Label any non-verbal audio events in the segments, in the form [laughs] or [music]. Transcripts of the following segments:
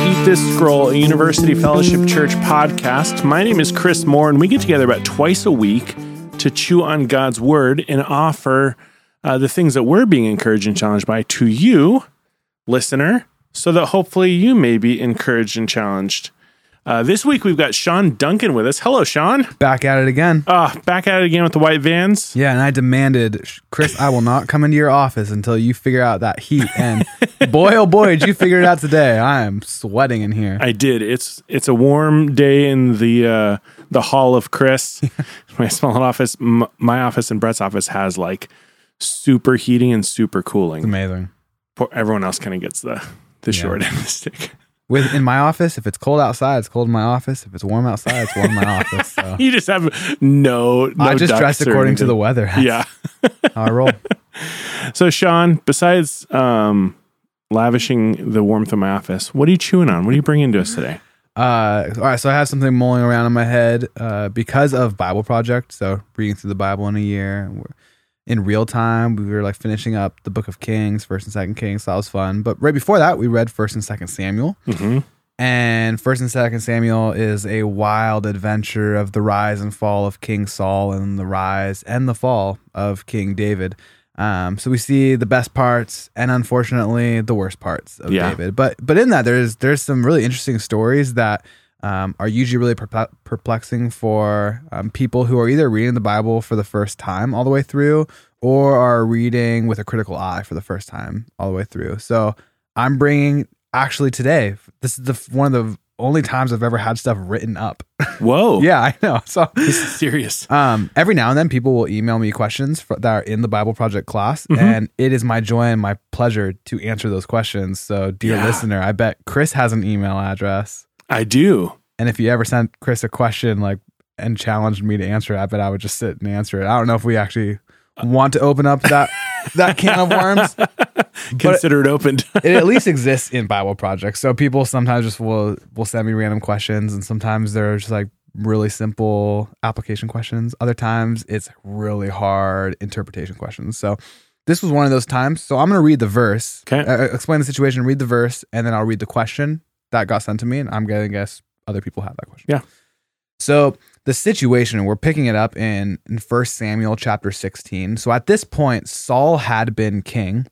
Eat This Scroll, a University Fellowship Church podcast. My name is Chris Moore, and we get together about twice a week to chew on God's Word and offer uh, the things that we're being encouraged and challenged by to you, listener, so that hopefully you may be encouraged and challenged. Uh, this week we've got Sean Duncan with us. Hello, Sean. Back at it again. Uh, back at it again with the white vans. Yeah, and I demanded, Chris, I will not come into your office until you figure out that heat. And [laughs] boy, oh boy, did you figure it out today? I am sweating in here. I did. It's it's a warm day in the uh, the hall of Chris, [laughs] my small office. M- my office and Brett's office has like super heating and super cooling. Amazing. Poor- Everyone else kind of gets the the Yeah. short end of the stick. With in my office, if it's cold outside, it's cold in my office. If it's warm outside, it's warm in my [laughs] office. So You just have no. no I just dress according to the weather. That's Yeah. [laughs] how I roll. [laughs] So Sean, besides um, lavishing the warmth of my office, what are you chewing on? What are you bringing to us today? Uh, all right, so I have something mulling around in my head uh, because of Bible Project. So reading through the Bible in a year, We're- in real time, we were like finishing up the Book of Kings, First and Second Kings. So that was fun. But right before that, we read First and Second Samuel. hmm And First and Second Samuel is a wild adventure of the rise and fall of King Saul and the rise and the fall of King David. Um, so we see the best parts and unfortunately the worst parts of Yeah. David. But but in that there's there's some really interesting stories that um, are usually really perplexing for um, people who are either reading the Bible for the first time all the way through or are reading with a critical eye for the first time all the way through. So I'm bringing actually today. This is the one of the only times I've ever had stuff written up. [laughs] Whoa. yeah, I know. [laughs] So This is serious. um, every now and then people will email me questions for, that are in the Bible Project class, Mhm. and it is my joy and my pleasure to answer those questions. So, dear Yeah. listener, I bet Chris has an email address, I do. and if you ever sent Chris a question like and challenged me to answer it, I bet I would just sit and answer it. I don't know if we actually want to open up that that can of worms. [laughs] Consider it opened. it at least [laughs] exists in Bible projects. So people sometimes just will will send me random questions, and sometimes they're just like really simple application questions. Other times it's really hard interpretation questions. So this was one of those times. So I'm going to read the verse, Okay. uh, explain the situation, read the verse, and then I'll read the question that got sent to me, and I'm going to guess other people have that question. Yeah. So the situation, we're picking it up in, in 1 Samuel chapter 16. So at this point, Saul had been king,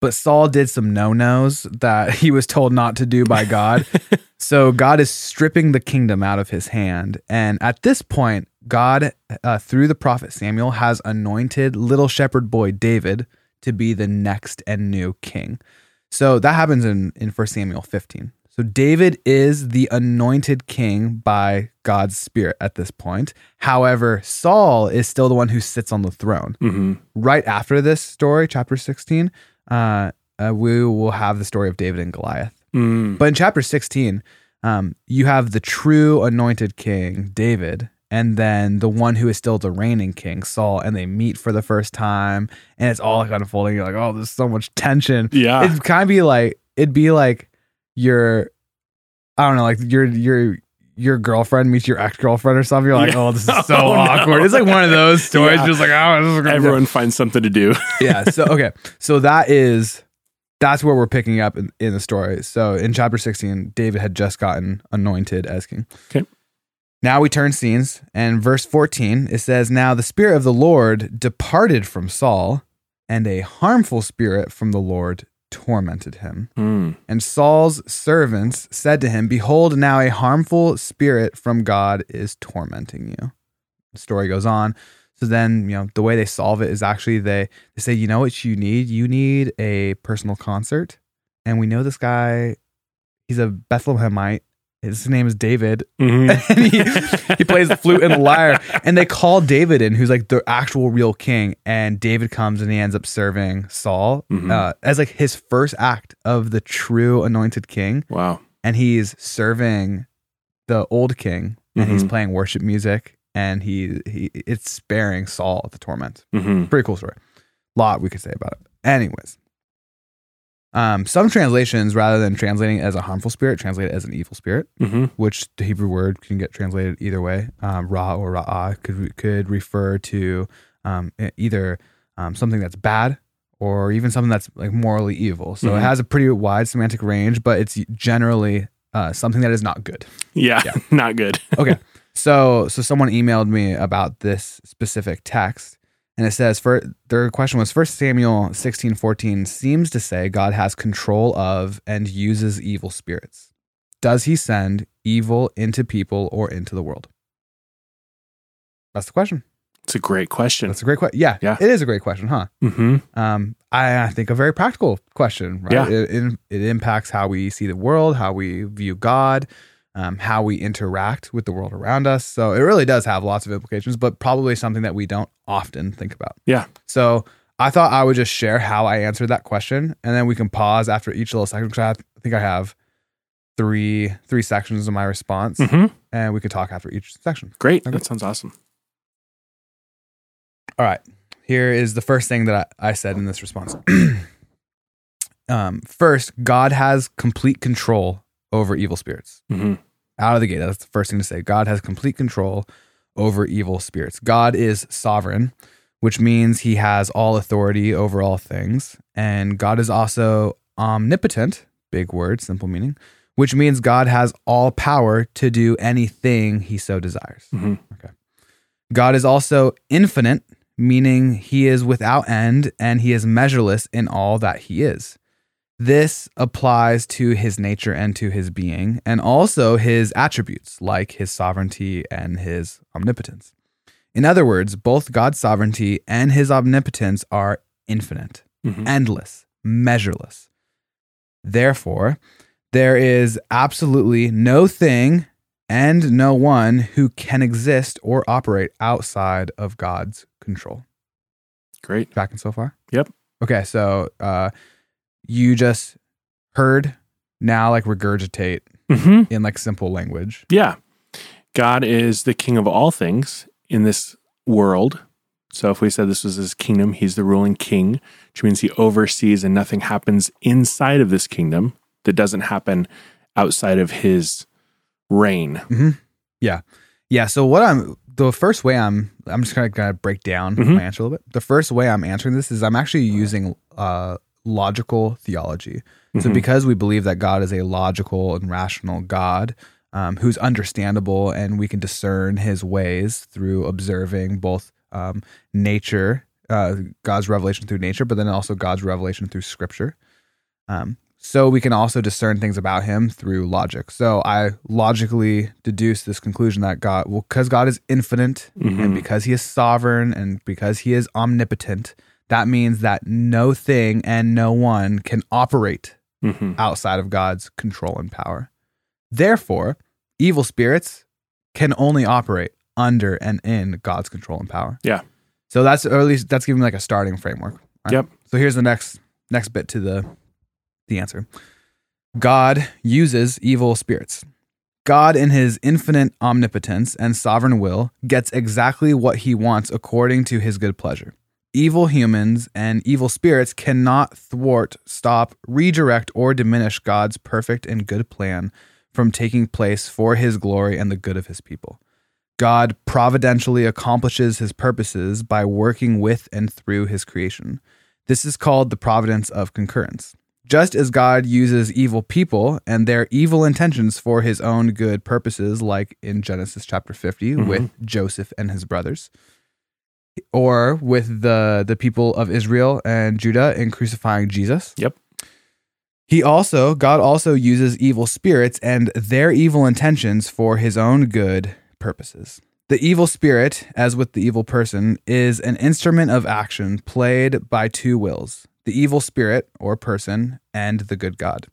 but Saul did some no nos that [laughs] he was told not to do by God. [laughs] so God is stripping the kingdom out of his hand. And at this point, God, uh, through the prophet Samuel, has anointed little shepherd boy David to be the next and new king. So that happens in, in 1 Samuel 15. So David is the anointed king by God's spirit at this point. However, Saul is still the one who sits on the throne. hmm Right after this story, chapter 16, uh, uh, we will have the story of David and Goliath. Mm. But in chapter 16, um, you have the true anointed king, David, and then the one who is still the reigning king, Saul, and they meet for the first time, and it's all like unfolding. You're like, oh, there's so much tension. Yeah. It'd kind of be like, it'd be like your, I don't know, like your, your, your girlfriend meets your ex girlfriend or something. You're like, Yeah. oh, this is [laughs] so Oh, no. awkward. It's like one of those [laughs] stories, Yeah. just like, oh, this is gonna Everyone finds something to do. [laughs] yeah. So okay. So that is that's where we're picking up in, in the story. So in chapter 16, David had just gotten anointed as king. Okay. Now we turn scenes, and verse 14 it says, Now the spirit of the Lord departed from Saul, and a harmful spirit from the Lord tormented him. Mm. And Saul's servants said to him, Behold, now a harmful spirit from God is tormenting you. The story goes on. So then, you know, the way they solve it is actually they, they say, you know what you need? You need a personal concert. And we know this guy, he's a Bethlehemite. His name is David. Mhm. [laughs] And he, he plays the flute and the lyre. And they call David in, who's like the actual real king. And David comes and he ends up serving Saul Mhm. uh, as like his first act of the true anointed king. Wow. And he's serving the old king and he's Mhm. playing worship music and he, he it's sparing Saul the torment. hmm Pretty cool story. lot we could say about it. Anyways. Um, some translations, rather than translating it as a harmful spirit, translate it as an evil spirit hmm which the Hebrew word can get translated either way. Um, ra or ra'ah could could refer to um, either um, something that's bad or even something that's like morally evil. So Mhm. it has a pretty wide semantic range, but it's generally uh, something that is not good. Yeah, Yeah. [laughs] not good. Okay. so so someone emailed me about this specific text and it says for their question was first Samuel 16 14 seems to say God has control of and uses evil spirits. Does he send evil into people or into the world? That's the question. It's a great question. That's a great question. Yeah, Yeah. it is a great question, huh? hmm Um, I, I think a very practical question, right? Yeah. It, it, it impacts how we see the world, how we view God, um, how we interact with the world around us. So it really does have lots of implications, but probably something that we don't often think about. Yeah. So I thought I would just share how I answered that question, and then we can pause after each little section. 'cause I, think I have three three sections of my response, hmm and we could talk after each section. Great. Okay. That sounds awesome. All right. Here is the first thing that I, I said in this response. [clears throat] um, first, God has complete control over evil spirits. hmm Out of the gate, that's the first thing to say. God has complete control over evil spirits. God is sovereign, which means he has all authority over all things. And God is also omnipotent, big word, simple meaning, which means God has all power to do anything he so desires. hmm God is also infinite, meaning he is without end and he is measureless in all that he is. This applies to his nature and to his being, and also his attributes, like his sovereignty and his omnipotence. In other words, both God's sovereignty and his omnipotence are infinite, hmm endless, measureless. Therefore, there is absolutely no thing and no one who can exist or operate outside of God's control. Great. Tracking so far? Yep. Okay, so uh, you just heard now like regurgitate hmm in like simple language. Yeah. God is the king of all things in this world. So if we said this was his kingdom, he's the ruling king, which means he oversees and nothing happens inside of this kingdom that doesn't happen outside of his reign. Yeah. Yeah. So what I'm the first way I'm I'm just gonna, gonna break down Mhm. my answer a little bit. The first way I'm answering this is I'm actually using uh, logical theology. So Mhm. because we believe that God is a logical and rational God um, who's understandable and we can discern His ways through observing both um, nature, uh, God's revelation through nature, but then also God's revelation through Scripture. Um, so we can also discern things about him through logic. So I logically deduce this conclusion that God, well, because God is infinite Mhm. and because he is sovereign and because he is omnipotent, that means that no thing and no one can operate Mhm. outside of God's control and power. Therefore, evil spirits can only operate under and in God's control and power. Yeah. So that's or at least that's giving like a starting framework. All Yep. So here's the next next bit to the the answer. God uses evil spirits. God, in his infinite omnipotence and sovereign will, gets exactly what he wants according to his good pleasure. Evil humans and evil spirits cannot thwart, stop, redirect, or diminish God's perfect and good plan from taking place for his glory and the good of his people. God providentially accomplishes his purposes by working with and through his creation. This is called the providence of concurrence. Just as God uses evil people and their evil intentions for his own good purposes, like in Genesis chapter 50 Mhm. with Joseph and his brothers, or with the, the people of Israel and Judah in crucifying Jesus. Yep. He also, God also uses evil spirits and their evil intentions for his own good purposes. The evil spirit, as with the evil person, is an instrument of action played by two wills the evil spirit or person and the good God.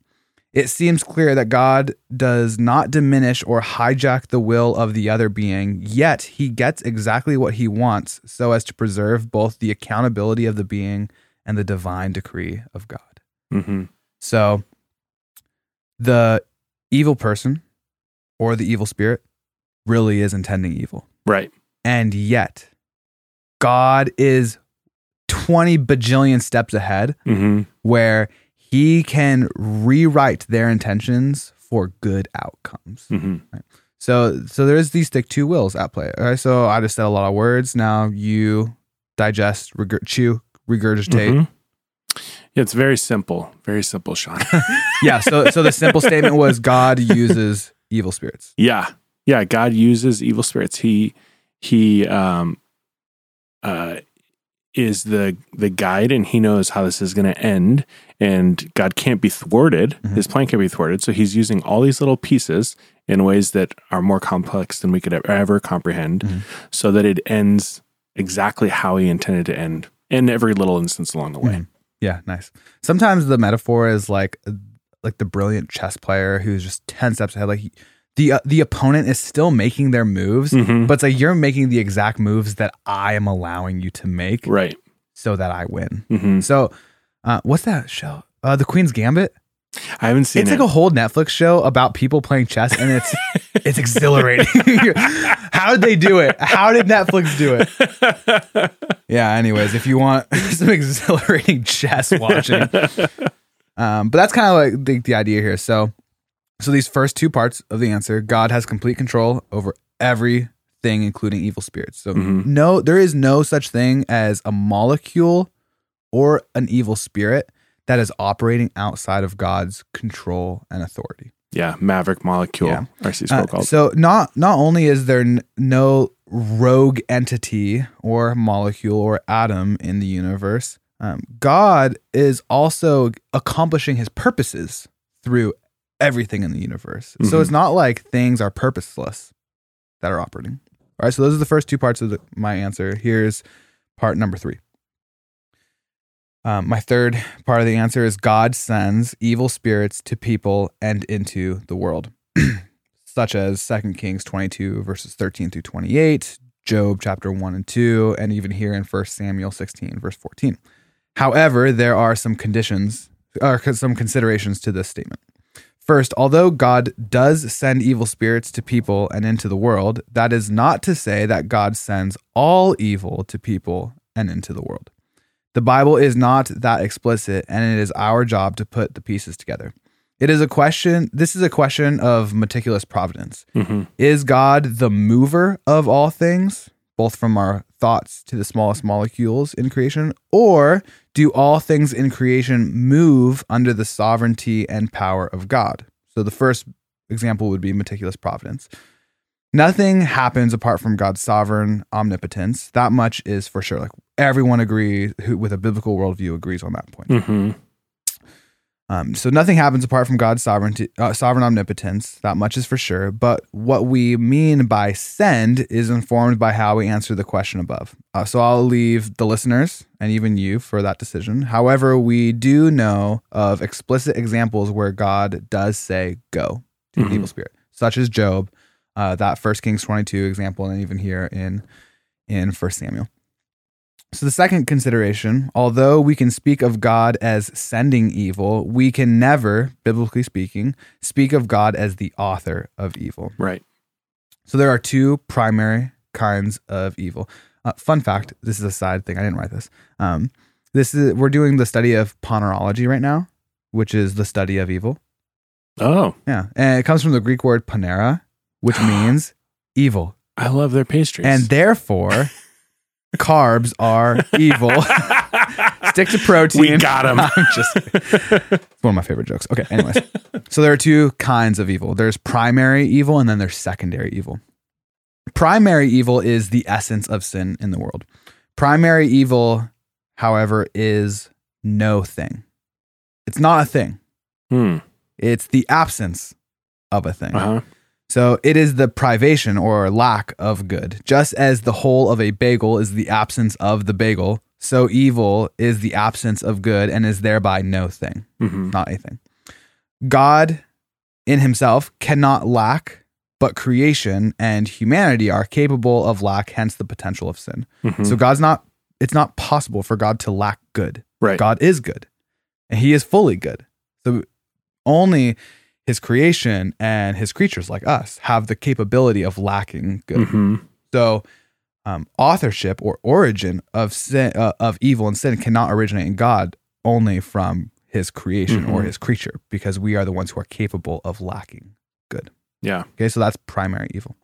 It seems clear that God does not diminish or hijack the will of the other being, yet he gets exactly what he wants so as to preserve both the accountability of the being and the divine decree of God. Mhm. So the evil person or the evil spirit really is intending evil. Right. And yet, God is 20 bajillion steps ahead hmm where he can rewrite their intentions for good outcomes. hmm So so there's these like two wills at play. All right. So I just said a lot of words. Now you digest, regurg- chew, regurgitate, Mhm. It's very simple. Very simple, Sean. [laughs] [laughs] Yeah. So so the simple statement was God uses evil spirits. yeah. Yeah. God uses evil spirits. He he um uh is the the guide and he knows how this is going to end and God can't be thwarted. Mhm. His plan can't be thwarted. So he's using all these little pieces in ways that are more complex than we could ever, ever comprehend Mhm. so that it ends exactly how he intended to end in every little instance along the way. Mhm. Yeah, nice. Sometimes the metaphor is like like the brilliant chess player who's just 10 steps ahead like the uh, the opponent is still making their moves, Mhm. but it's like you're making the exact moves that I am allowing you to make Right. so that I win. hmm So, uh, what's that show? Uh, the Queen's Gambit. I haven't seen it's it. like a whole Netflix show about people playing chess, and it's [laughs] it's exhilarating. [laughs] How did they do it? How did Netflix do it? [laughs] Yeah. Anyways, if you want some exhilarating chess watching, um, but that's kind of like the, the idea here. So, so these first two parts of the answer, God has complete control over everything, including evil spirits. So, Mhm. no, there is no such thing as a molecule or an evil spirit that is operating outside of God's control and authority. yeah, Maverick Molecule, Yeah. RC Uh, Sproul. so not not only is there n- no rogue entity or molecule or atom in the universe, um, God is also accomplishing His purposes through everything in the universe. So Mhm. it's not like things are purposeless that are operating. All right. So those are the first two parts of the, my answer. Here's part number three. Um, my third part of the answer is God sends evil spirits to people and into the world, [clears throat] such as 2 Kings 22, verses 13 through 28, Job chapter 1 and 2, and even here in 1 Samuel 16, verse 14. However, there are some conditions or some considerations to this statement. First, although God does send evil spirits to people and into the world, that is not to say that God sends all evil to people and into the world. The Bible is not that explicit, and it is our job to put the pieces together. It is a question, this is a question of meticulous providence. hmm Is God the mover of all things, both from our thoughts to the smallest molecules in creation, or do all things in creation move under the sovereignty and power of God? So the first example would be meticulous providence. Nothing happens apart from God's sovereign omnipotence. That much is for sure. Like everyone agrees who with a biblical worldview agrees on that point. hmm Um, so nothing happens apart from God's sovereignty, uh, sovereign omnipotence. That much is for sure. But what we mean by send is informed by how we answer the question above. Uh, so I'll leave the listeners and even you for that decision. However, we do know of explicit examples where God does say "go" to Mhm. an evil spirit, such as Job, uh, that First Kings twenty two example, and even here in in First Samuel. So, the second consideration, although we can speak of God as sending evil, we can never, biblically speaking, speak of God as the author of evil. Right. So, there are two primary kinds of evil. Uh, fun fact this is a side thing, I didn't write this. Um, this is we're doing the study of ponerology right now, which is the study of evil. Oh, Yeah. And it comes from the Greek word panera, which [gasps] means evil. I love their pastries. And therefore, [laughs] carbs are evil. [laughs] Stick to protein. we got him. [laughs] I'm just it's one of my favorite jokes. Okay, anyways. so there are two kinds of evil. There's primary evil and then there's secondary evil. Primary evil is the essence of sin in the world. Primary evil, however, is no thing. It's not a thing. hmm. It's the absence of a thing. Uh-huh. So it is the privation or lack of good. Just as the whole of a bagel is the absence of the bagel, so evil is the absence of good and is thereby no thing, hmm not a thing. God in himself cannot lack, but creation and humanity are capable of lack, hence the potential of sin. hmm So God's not, it's not possible for God to lack good. right. God is good and he is fully good. So only his creation and his creatures like us have the capability of lacking good. hmm So um, authorship or origin of sin, uh, of evil and sin cannot originate in God only from his creation or Mhm. his creature because we are the ones who are capable of lacking good. Yeah. Okay, so that's primary evil.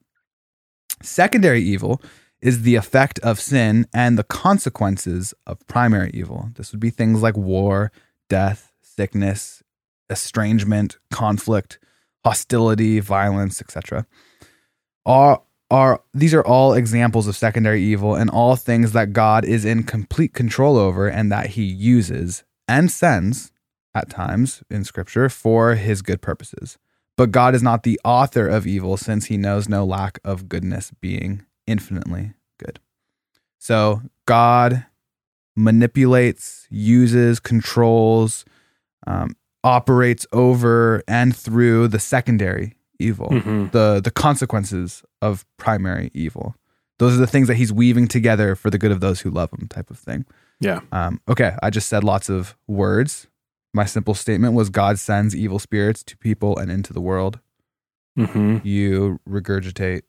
Secondary evil is the effect of sin and the consequences of primary evil. This would be things like war, death, sickness, estrangement, conflict, hostility, violence, etc. Are are these are all examples of secondary evil and all things that God is in complete control over and that he uses and sends at times in scripture for his good purposes. But God is not the author of evil since he knows no lack of goodness being infinitely good. So God manipulates, uses, controls, um, operates over and through the secondary evil, Mm-hmm. the the consequences of primary evil. Those are the things that he's weaving together for the good of those who love him, type of thing. Yeah. Um, okay, I just said lots of words. My simple statement was God sends evil spirits to people and into the world. Mm-hmm. You regurgitate,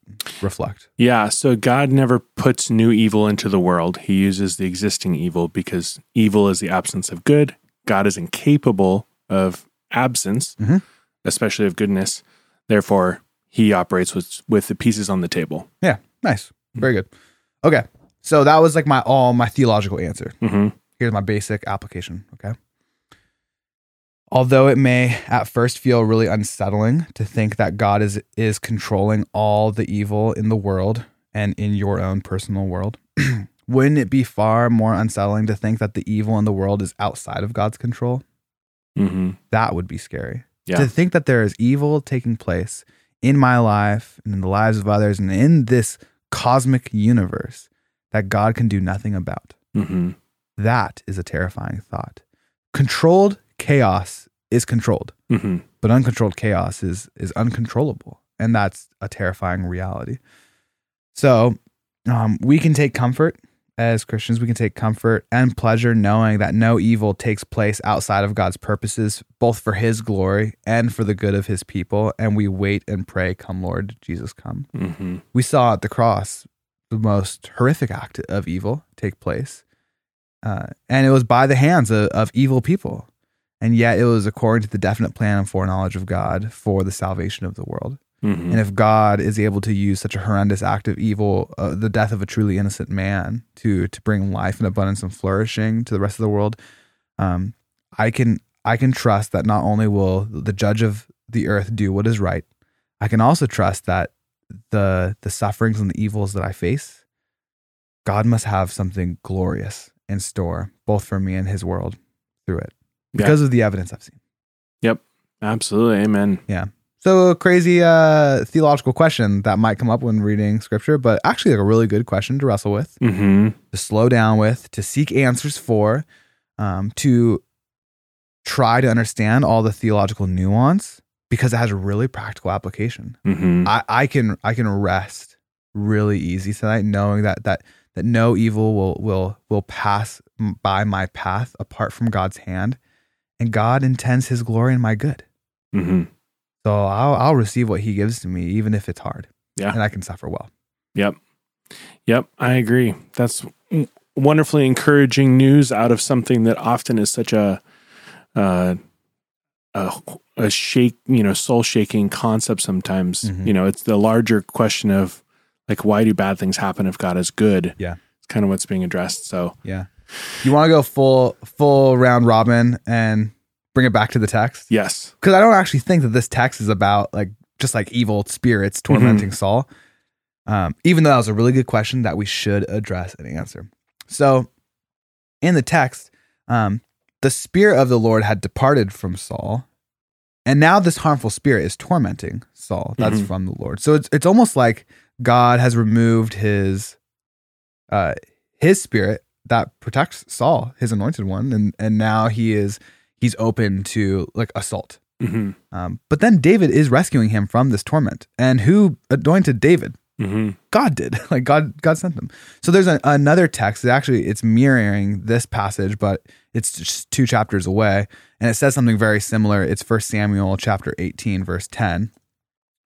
reflect. Yeah. So God never puts new evil into the world. He uses the existing evil because evil is the absence of good. God is incapable of absence, Mhm. especially of goodness. Therefore, he operates with with the pieces on the table. Yeah, nice. Very good. Okay, so that was like my all my theological answer. Mm-hmm. Here's my basic application. Okay. Although it may at first feel really unsettling to think that God is is controlling all the evil in the world and in your own personal world, [clears throat] wouldn't it be far more unsettling to think that the evil in the world is outside of God's control? Mm-hmm. That would be scary. Yeah. To think that there is evil taking place in my life and in the lives of others and in this cosmic universe that God can do nothing about. Mm-hmm. That is a terrifying thought. Controlled chaos is controlled, Mm-hmm. but uncontrolled chaos is is uncontrollable, and that's a terrifying reality. So, um, we can take comfort as Christians. We can take comfort and pleasure knowing that no evil takes place outside of God's purposes, both for His glory and for the good of His people. And we wait and pray, "Come, Lord Jesus, come." Mm-hmm. we saw at the cross the most horrific act of evil take place. Uh, and it was by the hands of, of evil people. And yet it was according to the definite plan and foreknowledge of God for the salvation of the world. Mm-hmm. And if God is able to use such a horrendous act of evil, uh, the death of a truly innocent man, to to bring life and abundance and flourishing to the rest of the world, um, I can I can trust that not only will the judge of the earth do what is right, I can also trust that the the sufferings and the evils that I face, God must have something glorious in store, both for me and His world, through it, Yeah. because of the evidence I've seen. Yep, absolutely. Amen. So a crazy uh, theological question that might come up when reading scripture, but actually like a really good question to wrestle with, Mm-hmm. to slow down with, to seek answers for, um, to try to understand all the theological nuance because it has a really practical application. Mm-hmm. I, I can I can rest really easy tonight knowing that that that no evil will will will pass by my path apart from God's hand, and God intends His glory and my good. Mm-hmm. So I'll I'll receive what He gives to me, even if it's hard. Yeah. and I can suffer well. Yep. Yep. I agree. That's wonderfully encouraging news out of something that often is such a, uh, a, a shake, you know, soul shaking concept sometimes. Mhm. You know, it's the larger question of like, why do bad things happen if God is good? Yeah. It's kind of what's being addressed. So, Yeah, you want to go full full round robin and bring it back to the text yes. because I don't actually think that this text is about like just like evil spirits tormenting Saul. Um, even though that was a really good question that we should address and answer. So, in the text, um, the spirit of the Lord had departed from Saul, and now this harmful spirit is tormenting Saul. That's Mhm. from the Lord. So it's it's almost like God has removed his uh his spirit that protects Saul, his anointed one, and and now he is he's open to like assault. Mm-hmm. Um, but then David is rescuing him from this torment. And who anointed David? Mm-hmm. God did. [laughs] Like God, God sent them. So there's a, another text. That actually, it's mirroring this passage, but it's just two chapters away, and it says something very similar. It's First Samuel chapter 18, verse 10.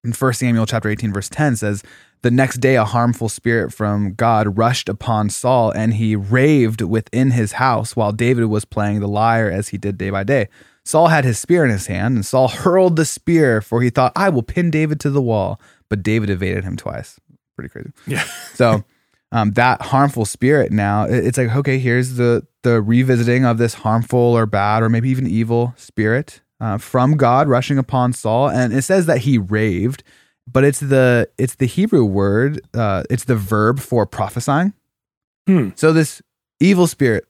And First Samuel chapter 18, verse 10 says, "The next day, a harmful spirit from God rushed upon Saul, and he raved within his house while David was playing the lyre as he did day by day." Saul had his spear in his hand, and Saul hurled the spear, for he thought, I will pin David to the wall. But David evaded him twice. Pretty crazy. Yeah. So, um, that harmful spirit now it's like okay here's the the revisiting of this harmful or bad or maybe even evil spirit uh, from god rushing upon saul and it says that he raved but it's the it's the hebrew word uh, it's the verb for prophesying Hmm. so this evil spirit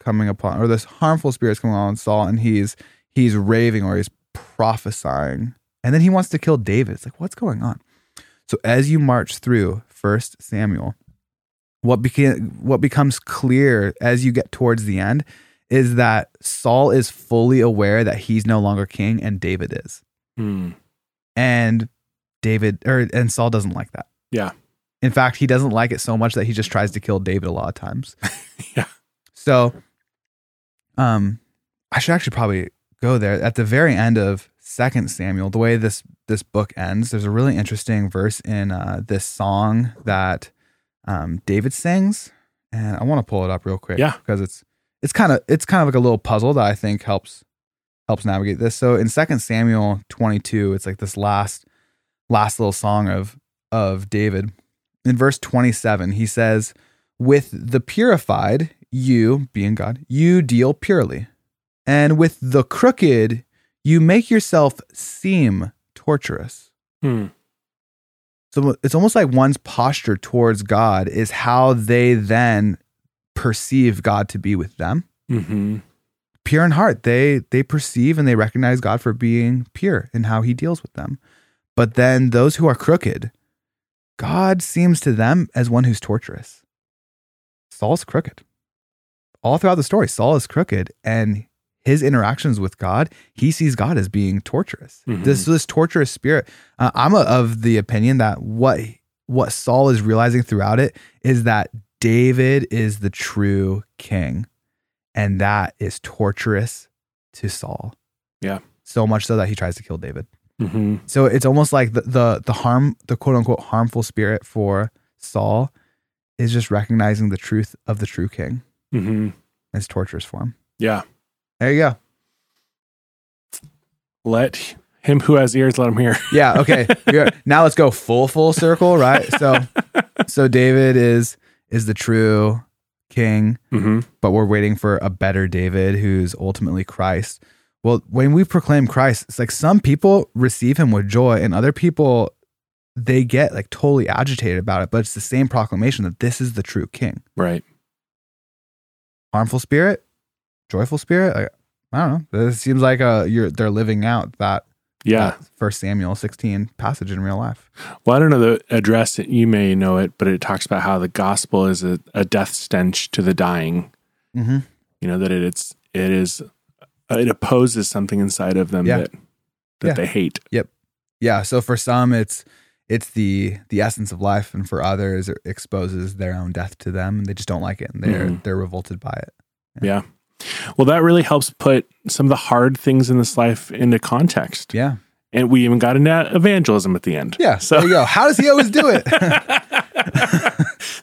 coming upon or this harmful spirit's coming on saul and he's he's raving or he's prophesying and then he wants to kill david it's like what's going on so as you march through first samuel what became what becomes clear as you get towards the end is that Saul is fully aware that he's no longer king and David is. Hmm. And David or and Saul doesn't like that. Yeah. In fact, he doesn't like it so much that he just tries to kill David a lot of times. [laughs] Yeah. So um I should actually probably go there. At the very end of Second Samuel, the way this this book ends, there's a really interesting verse in uh, this song that um, David sings, and I want to pull it up real quick. Yeah. because it's it's kind of it's kind of like a little puzzle that I think helps helps navigate this. So in Second Samuel 22, it's like this last last little song of of David. In verse 27, he says, "With the purified, you being God, you deal purely, and with the crooked, you make yourself seem torturous." Hmm. So it's almost like one's posture towards God is how they then perceive God to be with them. Mm-hmm. Pure in heart, they they perceive and they recognize God for being pure in how he deals with them. But then those who are crooked, God seems to them as one who's torturous. Saul's crooked. All throughout the story, Saul is crooked and his interactions with God, he sees God as being torturous. Mhm. This this torturous spirit. Uh, I'm a, of the opinion that what what Saul is realizing throughout it is that David is the true king, and that is torturous to Saul. Yeah. so much so that he tries to kill David. Mm-hmm. So it's almost like the the the harm, the quote unquote harmful spirit for Saul is just recognizing the truth of the true king Mm-hmm. as torturous for him. Yeah. There you go. Let him who has ears let him hear. [laughs] Yeah. Okay. Now let's go full full circle, right? So [laughs] so David is is the true king, Mm-hmm. but we're waiting for a better David who's ultimately Christ. Well, when we proclaim Christ, it's like some people receive him with joy and other people they get like totally agitated about it, but it's the same proclamation that this is the true king. Right. Harmful spirit, joyful spirit, like, I don't know. It seems like uh you're they're living out that Yeah. First Samuel 16 passage in real life. Well, I don't know the address. You may know it, but it talks about how the gospel is a, a death stench to the dying. Mm-hmm. You know that it, it's it is it opposes something inside of them Yeah. that that Yeah. they hate. Yep. Yeah. So for some, it's it's the the essence of life, and for others, it exposes their own death to them, and they just don't like it, and they're Mhm. they're revolted by it. Yeah. Well, that really helps put some of the hard things in this life into context. Yeah. And we even got into evangelism at the end. Yeah. So- there you go. How does he always do it? [laughs]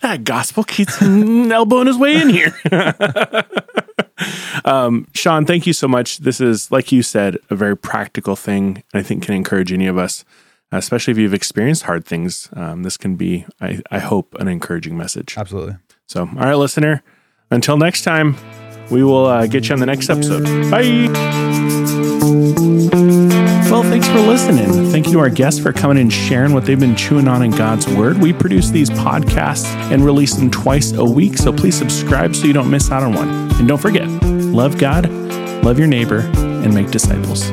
that gospel keeps elbowing his way in here. [laughs] um, Sean, thank you so much. This is, like you said, a very practical thing. I think can encourage any of us, especially if you've experienced hard things. Um, this can be, I, I hope, an encouraging message. Absolutely. So, all right, listener, until next time, we will uh, get you on the next episode. Bye. Well, thanks for listening. Thank you to our guests for coming and sharing what they've been chewing on in God's Word. We produce these podcasts and release them twice a week, so please subscribe so you don't miss out on one. And don't forget, love God, love your neighbor, and make disciples.